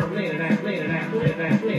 later that, later that, later that, later that.